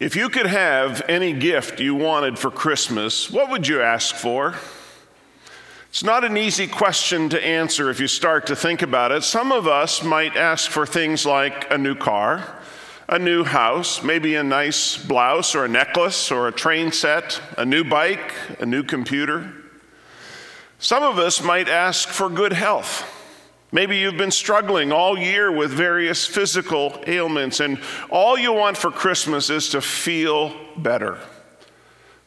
If you could have any gift you wanted for Christmas, what would you ask for? It's not an easy question to answer if you start to think about it. Some of us might ask for things like a new car, a new house, maybe a nice blouse or a necklace or a train set, a new bike, a new computer. Some of us might ask for good health Maybe you've been struggling all year with various physical ailments, and all you want for Christmas is to feel better.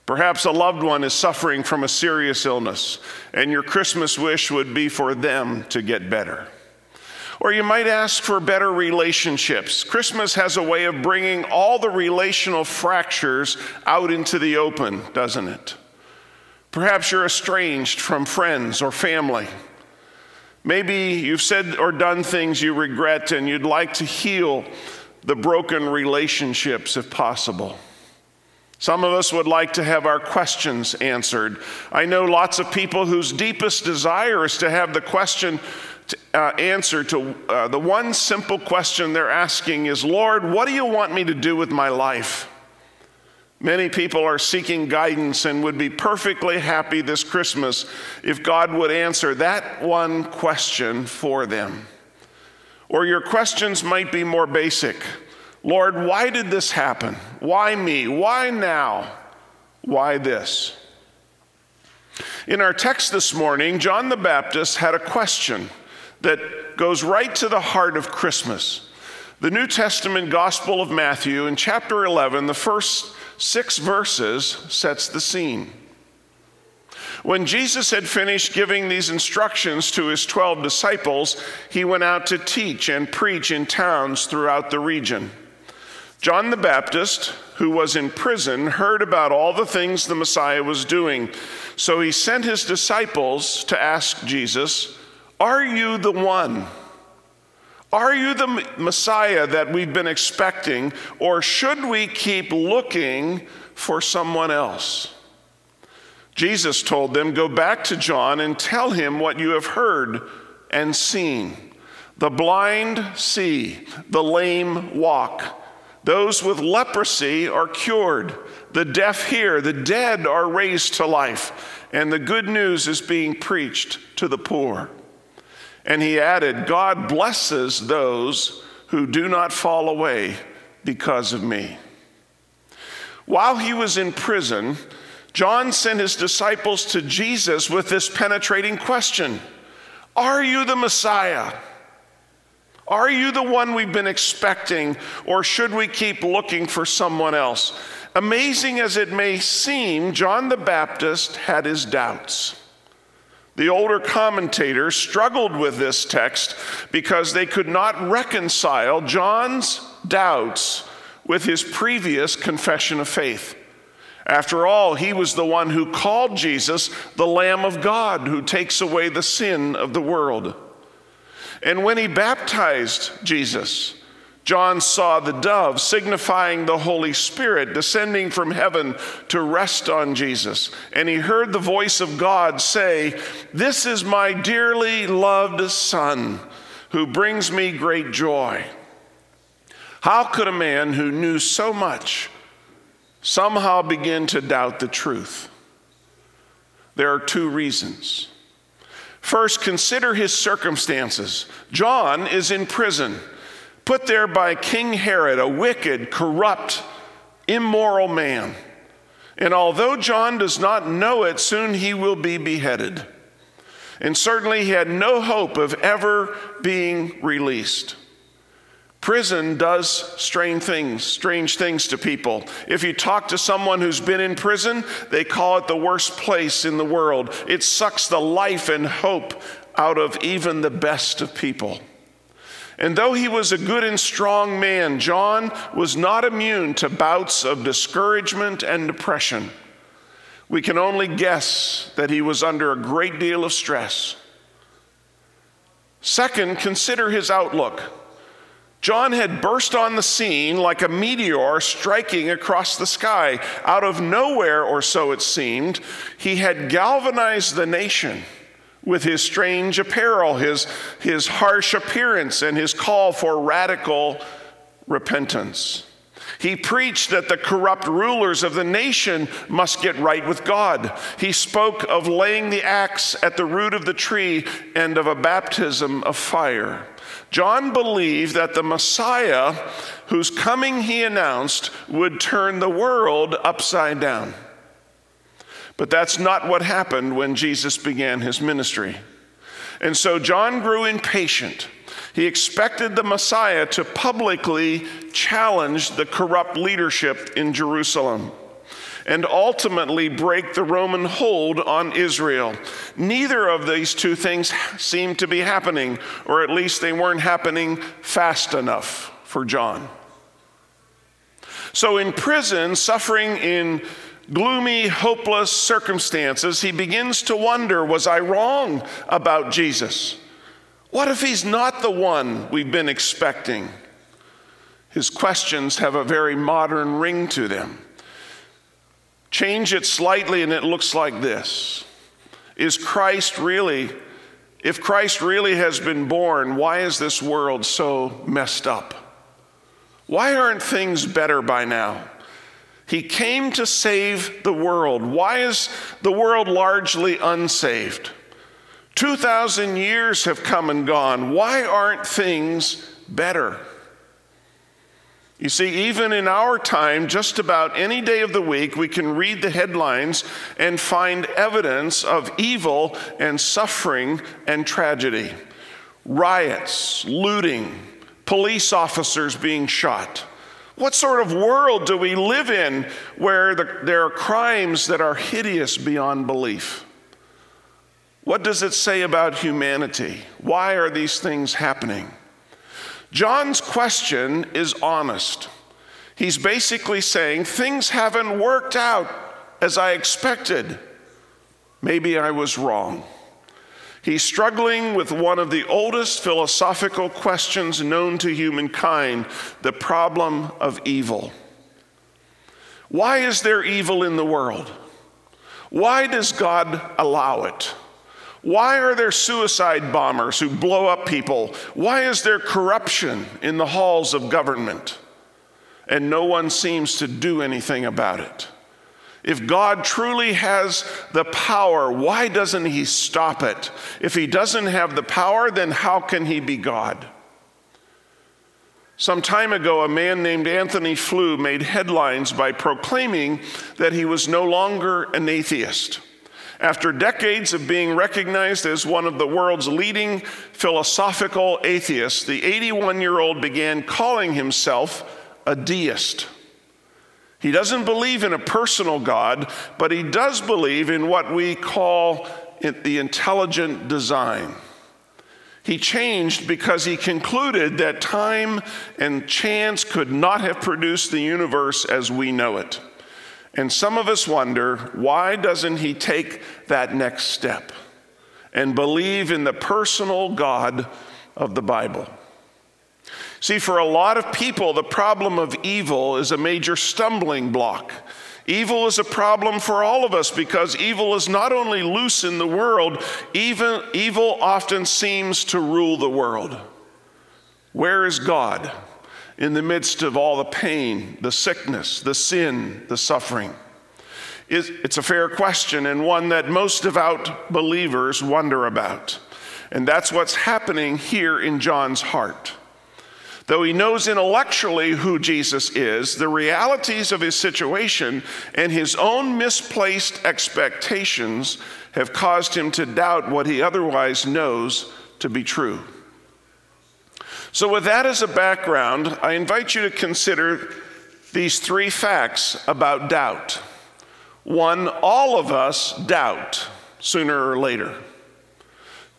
Perhaps a loved one is suffering from a serious illness, and your Christmas wish would be for them to get better. Or you might ask for better relationships. Christmas has a way of bringing all the relational fractures out into the open, doesn't it? Perhaps you're estranged from friends or family. Maybe you've said or done things you regret and you'd like to heal the broken relationships if possible. Some of us would like to have our questions answered. I know lots of people whose deepest desire is to have the question to, uh, answer to uh, the one simple question they're asking is Lord, what do you want me to do with my life? Many people are seeking guidance and would be perfectly happy this Christmas if God would answer that one question for them. Or your questions might be more basic Lord, why did this happen? Why me? Why now? Why this? In our text this morning, John the Baptist had a question that goes right to the heart of Christmas. The New Testament Gospel of Matthew, in chapter 11, the first six verses sets the scene. When Jesus had finished giving these instructions to his 12 disciples, he went out to teach and preach in towns throughout the region. John the Baptist, who was in prison, heard about all the things the Messiah was doing. So he sent his disciples to ask Jesus, Are you the one? Are you the Messiah that we've been expecting, or should we keep looking for someone else? Jesus told them, Go back to John and tell him what you have heard and seen. The blind see, the lame walk, those with leprosy are cured, the deaf hear, the dead are raised to life, and the good news is being preached to the poor. And he added, God blesses those who do not fall away because of me. While he was in prison, John sent his disciples to Jesus with this penetrating question Are you the Messiah? Are you the one we've been expecting, or should we keep looking for someone else? Amazing as it may seem, John the Baptist had his doubts. The older commentators struggled with this text because they could not reconcile John's doubts with his previous confession of faith. After all, he was the one who called Jesus the Lamb of God who takes away the sin of the world. And when he baptized Jesus, John saw the dove, signifying the Holy Spirit, descending from heaven to rest on Jesus. And he heard the voice of God say, This is my dearly loved Son, who brings me great joy. How could a man who knew so much somehow begin to doubt the truth? There are two reasons. First, consider his circumstances. John is in prison put there by King Herod, a wicked, corrupt, immoral man. And although John does not know it, soon he will be beheaded. And certainly he had no hope of ever being released. Prison does strange things, strange things to people. If you talk to someone who's been in prison, they call it the worst place in the world. It sucks the life and hope out of even the best of people. And though he was a good and strong man, John was not immune to bouts of discouragement and depression. We can only guess that he was under a great deal of stress. Second, consider his outlook. John had burst on the scene like a meteor striking across the sky. Out of nowhere, or so it seemed, he had galvanized the nation with his strange apparel, his, his harsh appearance, and his call for radical repentance. He preached that the corrupt rulers of the nation must get right with God. He spoke of laying the axe at the root of the tree and of a baptism of fire. John believed that the Messiah, whose coming he announced, would turn the world upside down. But that's not what happened when Jesus began his ministry. And so John grew impatient. He expected the Messiah to publicly challenge the corrupt leadership in Jerusalem and ultimately break the Roman hold on Israel. Neither of these two things seemed to be happening, or at least they weren't happening fast enough for John. So, in prison, suffering in gloomy, hopeless circumstances, he begins to wonder Was I wrong about Jesus? What if he's not the one we've been expecting? His questions have a very modern ring to them. Change it slightly, and it looks like this Is Christ really, if Christ really has been born, why is this world so messed up? Why aren't things better by now? He came to save the world. Why is the world largely unsaved? 2,000 years have come and gone. Why aren't things better? You see, even in our time, just about any day of the week, we can read the headlines and find evidence of evil and suffering and tragedy. Riots, looting, police officers being shot. What sort of world do we live in where the, there are crimes that are hideous beyond belief? What does it say about humanity? Why are these things happening? John's question is honest. He's basically saying, Things haven't worked out as I expected. Maybe I was wrong. He's struggling with one of the oldest philosophical questions known to humankind the problem of evil. Why is there evil in the world? Why does God allow it? Why are there suicide bombers who blow up people? Why is there corruption in the halls of government? And no one seems to do anything about it. If God truly has the power, why doesn't He stop it? If He doesn't have the power, then how can He be God? Some time ago, a man named Antony Flew made headlines by proclaiming that he was no longer an atheist. After decades of being recognized as one of the world's leading philosophical atheists, the 81 year old began calling himself a deist. He doesn't believe in a personal God, but he does believe in what we call the intelligent design. He changed because he concluded that time and chance could not have produced the universe as we know it. And some of us wonder why doesn't he take that next step and believe in the personal God of the Bible? See, for a lot of people, the problem of evil is a major stumbling block. Evil is a problem for all of us because evil is not only loose in the world, even evil often seems to rule the world. Where is God? in the midst of all the pain, the sickness, the sin, the suffering? It's a fair question and one that most devout believers wonder about. And that's what's happening here in John's heart. Though he knows intellectually who Jesus is, the realities of his situation and his own misplaced expectations have caused him to doubt what he otherwise knows to be true. So, with that as a background, I invite you to consider these three facts about doubt. One, all of us doubt sooner or later.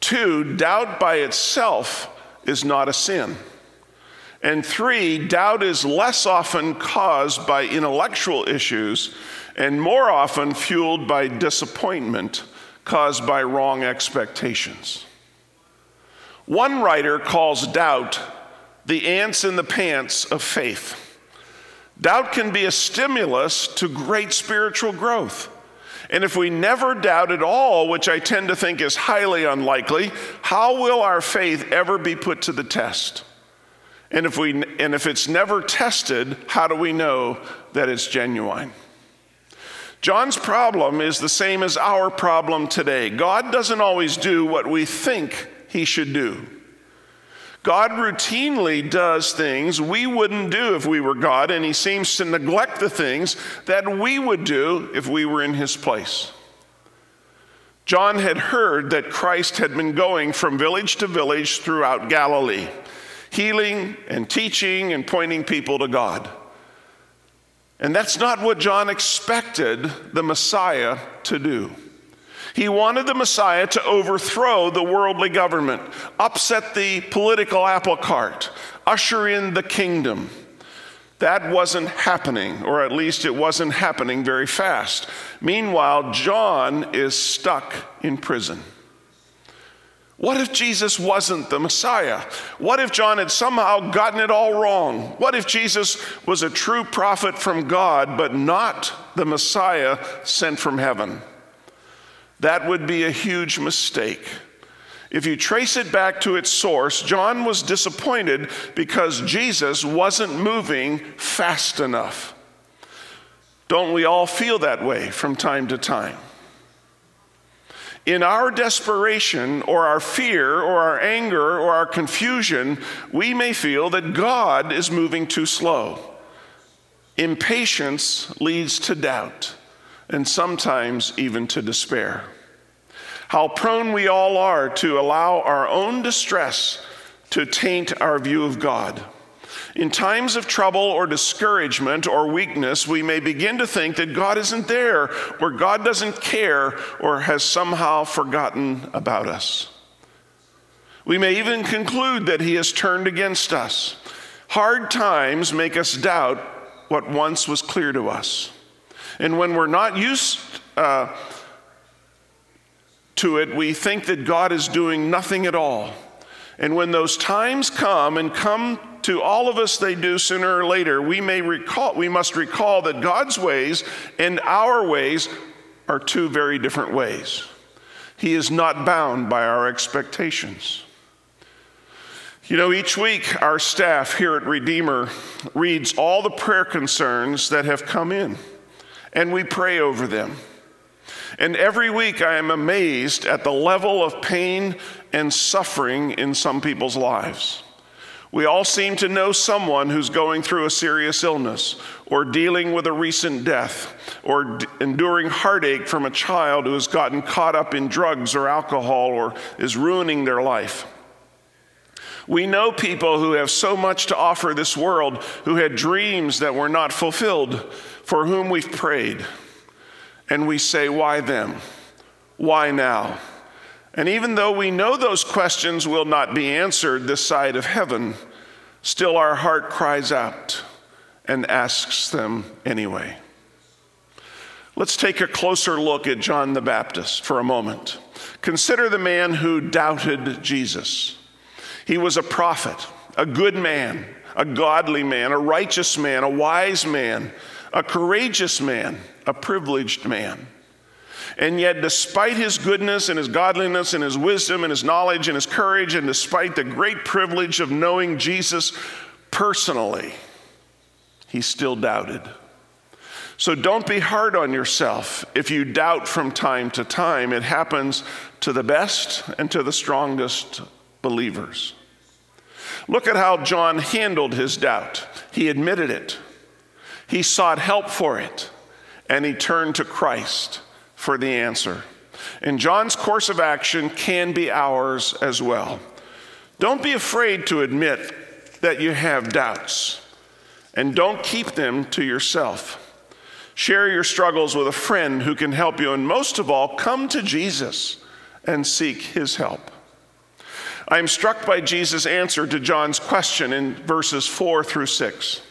Two, doubt by itself is not a sin. And three, doubt is less often caused by intellectual issues and more often fueled by disappointment caused by wrong expectations. One writer calls doubt the ants in the pants of faith. Doubt can be a stimulus to great spiritual growth. And if we never doubt at all, which I tend to think is highly unlikely, how will our faith ever be put to the test? And if, we, and if it's never tested, how do we know that it's genuine? John's problem is the same as our problem today. God doesn't always do what we think he should do. God routinely does things we wouldn't do if we were God, and he seems to neglect the things that we would do if we were in his place. John had heard that Christ had been going from village to village throughout Galilee, healing and teaching and pointing people to God. And that's not what John expected the Messiah to do. He wanted the Messiah to overthrow the worldly government, upset the political apple cart, usher in the kingdom. That wasn't happening, or at least it wasn't happening very fast. Meanwhile, John is stuck in prison. What if Jesus wasn't the Messiah? What if John had somehow gotten it all wrong? What if Jesus was a true prophet from God, but not the Messiah sent from heaven? That would be a huge mistake. If you trace it back to its source, John was disappointed because Jesus wasn't moving fast enough. Don't we all feel that way from time to time? In our desperation or our fear or our anger or our confusion, we may feel that God is moving too slow. Impatience leads to doubt and sometimes even to despair. How prone we all are to allow our own distress to taint our view of God. In times of trouble or discouragement or weakness, we may begin to think that God isn't there, or God doesn't care, or has somehow forgotten about us. We may even conclude that He has turned against us. Hard times make us doubt what once was clear to us. And when we're not used uh, to it, we think that God is doing nothing at all. And when those times come and come to all of us they do sooner or later, we may recall we must recall that God's ways and our ways are two very different ways. He is not bound by our expectations. You know, each week our staff here at Redeemer reads all the prayer concerns that have come in, and we pray over them. And every week I am amazed at the level of pain and suffering in some people's lives. We all seem to know someone who's going through a serious illness, or dealing with a recent death, or d- enduring heartache from a child who has gotten caught up in drugs or alcohol or is ruining their life. We know people who have so much to offer this world, who had dreams that were not fulfilled, for whom we've prayed. And we say, Why them? Why now? And even though we know those questions will not be answered this side of heaven, still our heart cries out and asks them anyway. Let's take a closer look at John the Baptist for a moment. Consider the man who doubted Jesus. He was a prophet, a good man, a godly man, a righteous man, a wise man, a courageous man, a privileged man. And yet, despite his goodness and his godliness and his wisdom and his knowledge and his courage, and despite the great privilege of knowing Jesus personally, he still doubted. So don't be hard on yourself if you doubt from time to time. It happens to the best and to the strongest believers. Look at how John handled his doubt. He admitted it, he sought help for it, and he turned to Christ for the answer. And John's course of action can be ours as well. Don't be afraid to admit that you have doubts, and don't keep them to yourself. Share your struggles with a friend who can help you, and most of all, come to Jesus and seek his help. I am struck by Jesus' answer to John's question in verses 4 through 6.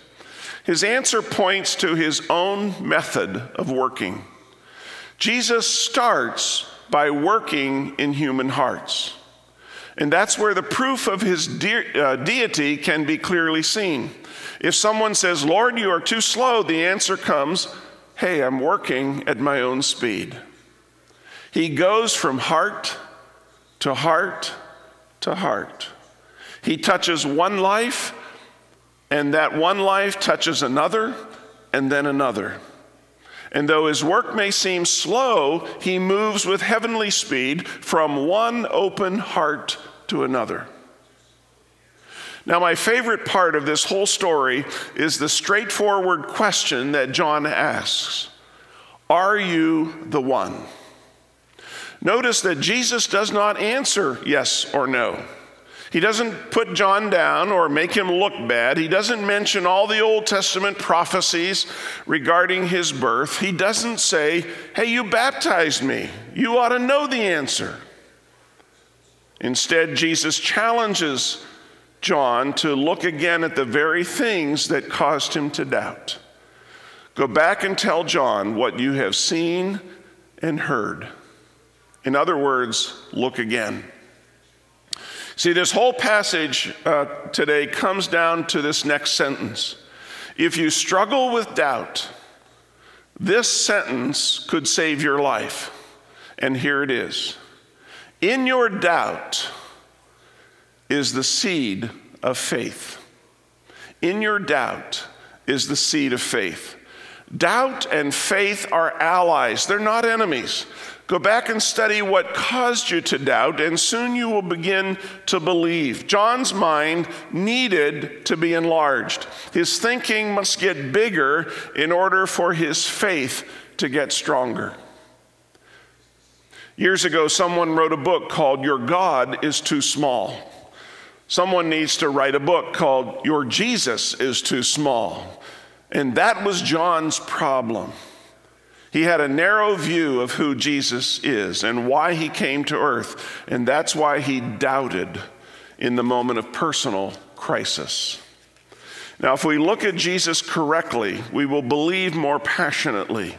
His answer points to his own method of working. Jesus starts by working in human hearts. And that's where the proof of his de- uh, deity can be clearly seen. If someone says, Lord, you are too slow, the answer comes, Hey, I'm working at my own speed. He goes from heart to heart to heart. He touches one life and that one life touches another and then another. And though his work may seem slow, he moves with heavenly speed from one open heart to another. Now, my favorite part of this whole story is the straightforward question that John asks Are you the one? Notice that Jesus does not answer yes or no. He doesn't put John down or make him look bad. He doesn't mention all the Old Testament prophecies regarding his birth. He doesn't say, Hey, you baptized me. You ought to know the answer. Instead, Jesus challenges John to look again at the very things that caused him to doubt. Go back and tell John what you have seen and heard. In other words, look again. See, this whole passage uh, today comes down to this next sentence. If you struggle with doubt, this sentence could save your life. And here it is In your doubt is the seed of faith. In your doubt is the seed of faith. Doubt and faith are allies, they're not enemies. Go back and study what caused you to doubt, and soon you will begin to believe. John's mind needed to be enlarged. His thinking must get bigger in order for his faith to get stronger. Years ago, someone wrote a book called Your God is Too Small. Someone needs to write a book called Your Jesus is Too Small. And that was John's problem. He had a narrow view of who Jesus is and why he came to earth, and that's why he doubted in the moment of personal crisis. Now, if we look at Jesus correctly, we will believe more passionately.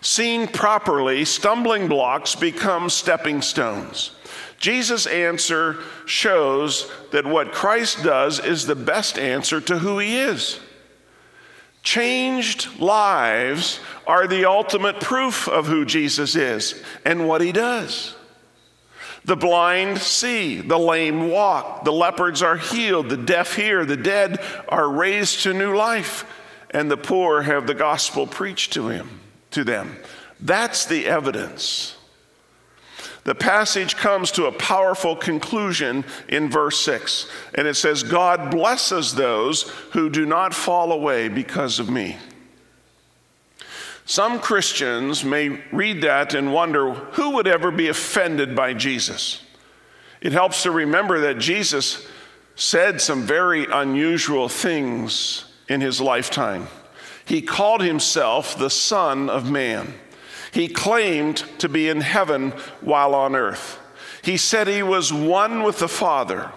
Seen properly, stumbling blocks become stepping stones. Jesus' answer shows that what Christ does is the best answer to who he is. Changed lives are the ultimate proof of who Jesus is and what he does. The blind see, the lame walk, the leopards are healed, the deaf hear, the dead are raised to new life, and the poor have the gospel preached to him, to them. That's the evidence. The passage comes to a powerful conclusion in verse 6, and it says, God blesses those who do not fall away because of me. Some Christians may read that and wonder who would ever be offended by Jesus. It helps to remember that Jesus said some very unusual things in his lifetime. He called himself the Son of Man. He claimed to be in heaven while on earth. He said he was one with the Father,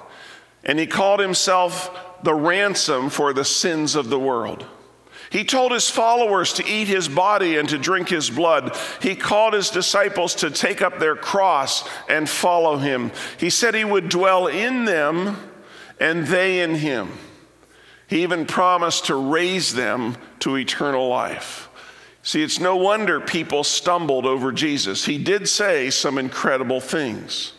and he called himself the ransom for the sins of the world. He told his followers to eat his body and to drink his blood. He called his disciples to take up their cross and follow him. He said he would dwell in them and they in him. He even promised to raise them to eternal life. See, it's no wonder people stumbled over Jesus. He did say some incredible things.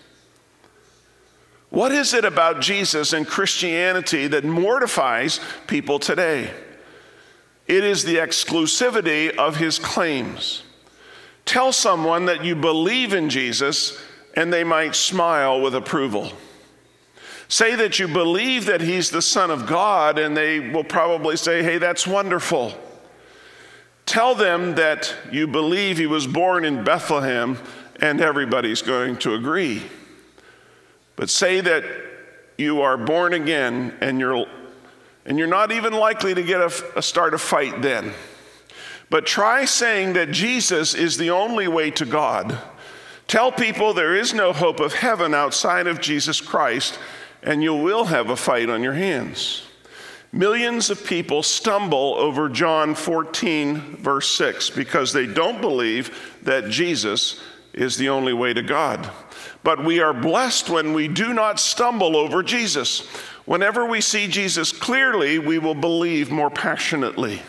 What is it about Jesus and Christianity that mortifies people today? It is the exclusivity of his claims. Tell someone that you believe in Jesus, and they might smile with approval. Say that you believe that he's the Son of God, and they will probably say, Hey, that's wonderful. Tell them that you believe he was born in Bethlehem, and everybody's going to agree. But say that you are born again and you're, and you're not even likely to get a, a start a fight then. But try saying that Jesus is the only way to God. Tell people there is no hope of heaven outside of Jesus Christ, and you will have a fight on your hands. Millions of people stumble over John 14, verse 6, because they don't believe that Jesus is the only way to God. But we are blessed when we do not stumble over Jesus. Whenever we see Jesus clearly, we will believe more passionately.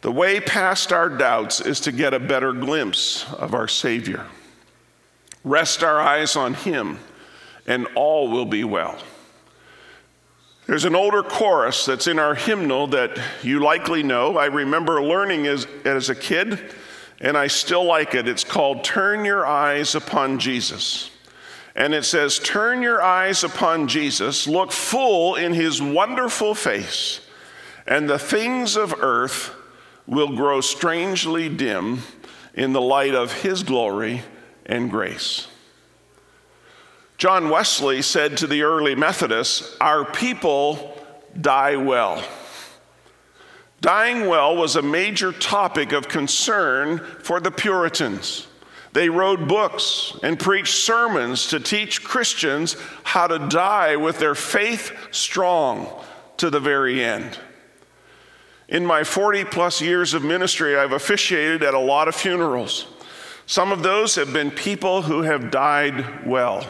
The way past our doubts is to get a better glimpse of our Savior. Rest our eyes on Him, and all will be well. There's an older chorus that's in our hymnal that you likely know. I remember learning as, as a kid, and I still like it. It's called Turn Your Eyes Upon Jesus. And it says, Turn your eyes upon Jesus, look full in his wonderful face, and the things of earth will grow strangely dim in the light of his glory and grace. John Wesley said to the early Methodists, Our people die well. Dying well was a major topic of concern for the Puritans. They wrote books and preached sermons to teach Christians how to die with their faith strong to the very end. In my 40 plus years of ministry, I've officiated at a lot of funerals. Some of those have been people who have died well.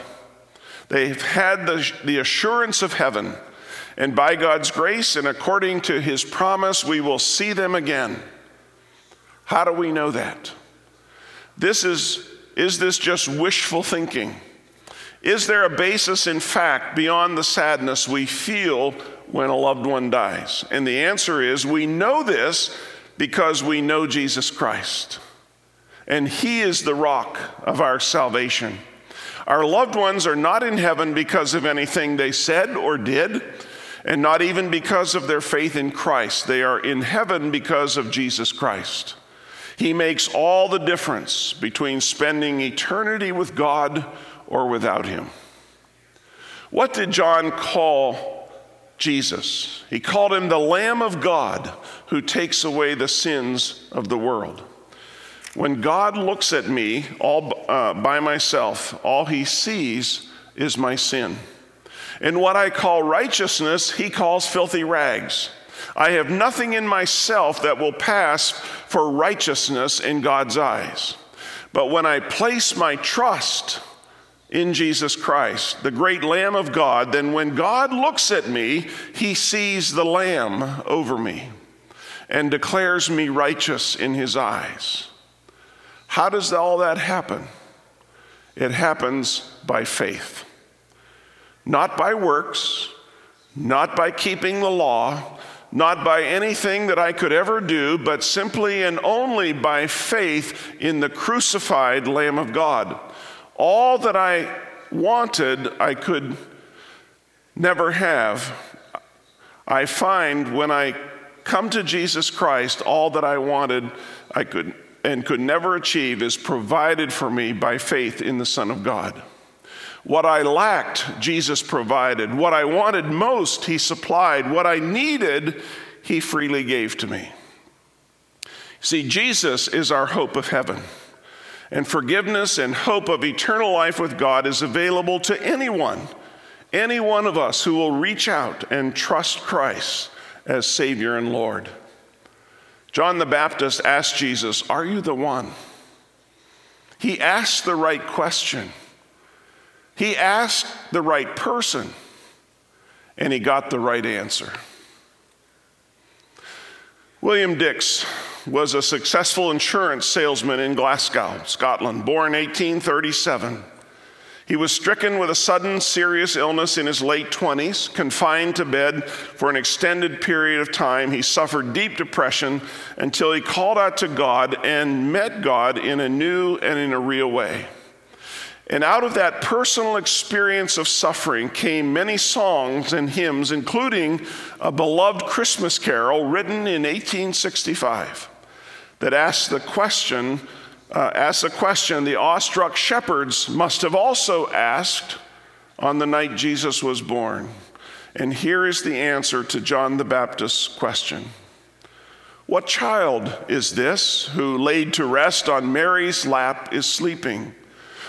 They've had the, the assurance of heaven, and by God's grace and according to his promise, we will see them again. How do we know that? This is, is this just wishful thinking? Is there a basis in fact beyond the sadness we feel when a loved one dies? And the answer is we know this because we know Jesus Christ. And He is the rock of our salvation. Our loved ones are not in heaven because of anything they said or did, and not even because of their faith in Christ. They are in heaven because of Jesus Christ. He makes all the difference between spending eternity with God or without Him. What did John call Jesus? He called him the Lamb of God who takes away the sins of the world. When God looks at me all uh, by myself, all he sees is my sin. And what I call righteousness, he calls filthy rags. I have nothing in myself that will pass for righteousness in God's eyes. But when I place my trust in Jesus Christ, the great Lamb of God, then when God looks at me, he sees the Lamb over me and declares me righteous in his eyes. How does all that happen? It happens by faith, not by works, not by keeping the law, not by anything that I could ever do, but simply and only by faith in the crucified Lamb of God. All that I wanted, I could never have. I find when I come to Jesus Christ, all that I wanted, I could and could never achieve is provided for me by faith in the Son of God. What I lacked, Jesus provided. What I wanted most, He supplied. What I needed, He freely gave to me. See, Jesus is our hope of heaven. And forgiveness and hope of eternal life with God is available to anyone, any one of us who will reach out and trust Christ as Savior and Lord. John the Baptist asked Jesus, Are you the one? He asked the right question. He asked the right person, and he got the right answer. William Dix was a successful insurance salesman in Glasgow, Scotland, born 1837. He was stricken with a sudden serious illness in his late 20s, confined to bed for an extended period of time. He suffered deep depression until he called out to God and met God in a new and in a real way. And out of that personal experience of suffering came many songs and hymns, including a beloved Christmas carol written in 1865 that asked the question uh, asks a question the awestruck shepherds must have also asked on the night Jesus was born. And here is the answer to John the Baptist's question What child is this who, laid to rest on Mary's lap, is sleeping,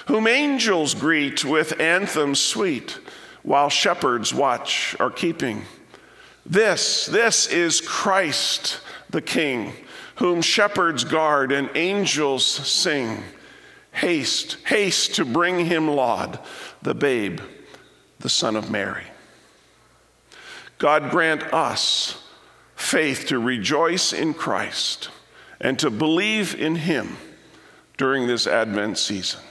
whom angels greet with anthems sweet, while shepherds watch are keeping? This, this is Christ the King whom shepherds guard and angels sing. Haste, haste to bring him laud, the babe, the Son of Mary. God grant us faith to rejoice in Christ and to believe in him during this Advent season.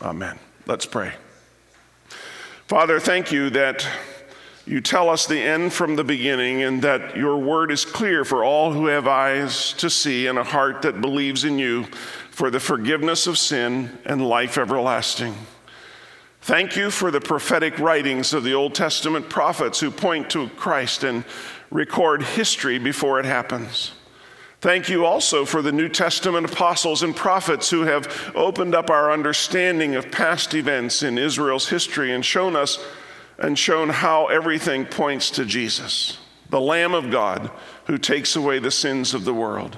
Amen. Let's pray. Father, thank you that You tell us the end from the beginning, and that your word is clear for all who have eyes to see and a heart that believes in you for the forgiveness of sin and life everlasting. Thank you for the prophetic writings of the Old Testament prophets who point to Christ and record history before it happens. Thank you also for the New Testament apostles and prophets who have opened up our understanding of past events in Israel's history and shown us and shown how everything points to Jesus, the Lamb of God who takes away the sins of the world.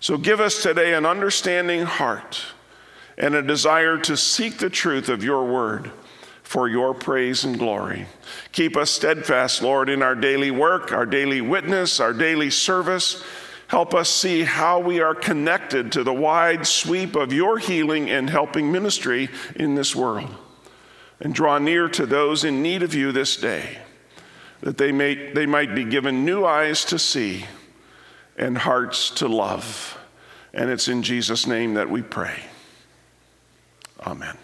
So give us today an understanding heart and a desire to seek the truth of your word for your praise and glory. Keep us steadfast, Lord, in our daily work, our daily witness, our daily service. Help us see how we are connected to the wide sweep of your healing and helping ministry in this world. And draw near to those in need of you this day, that they, may, they might be given new eyes to see and hearts to love. And it's in Jesus' name that we pray. Amen.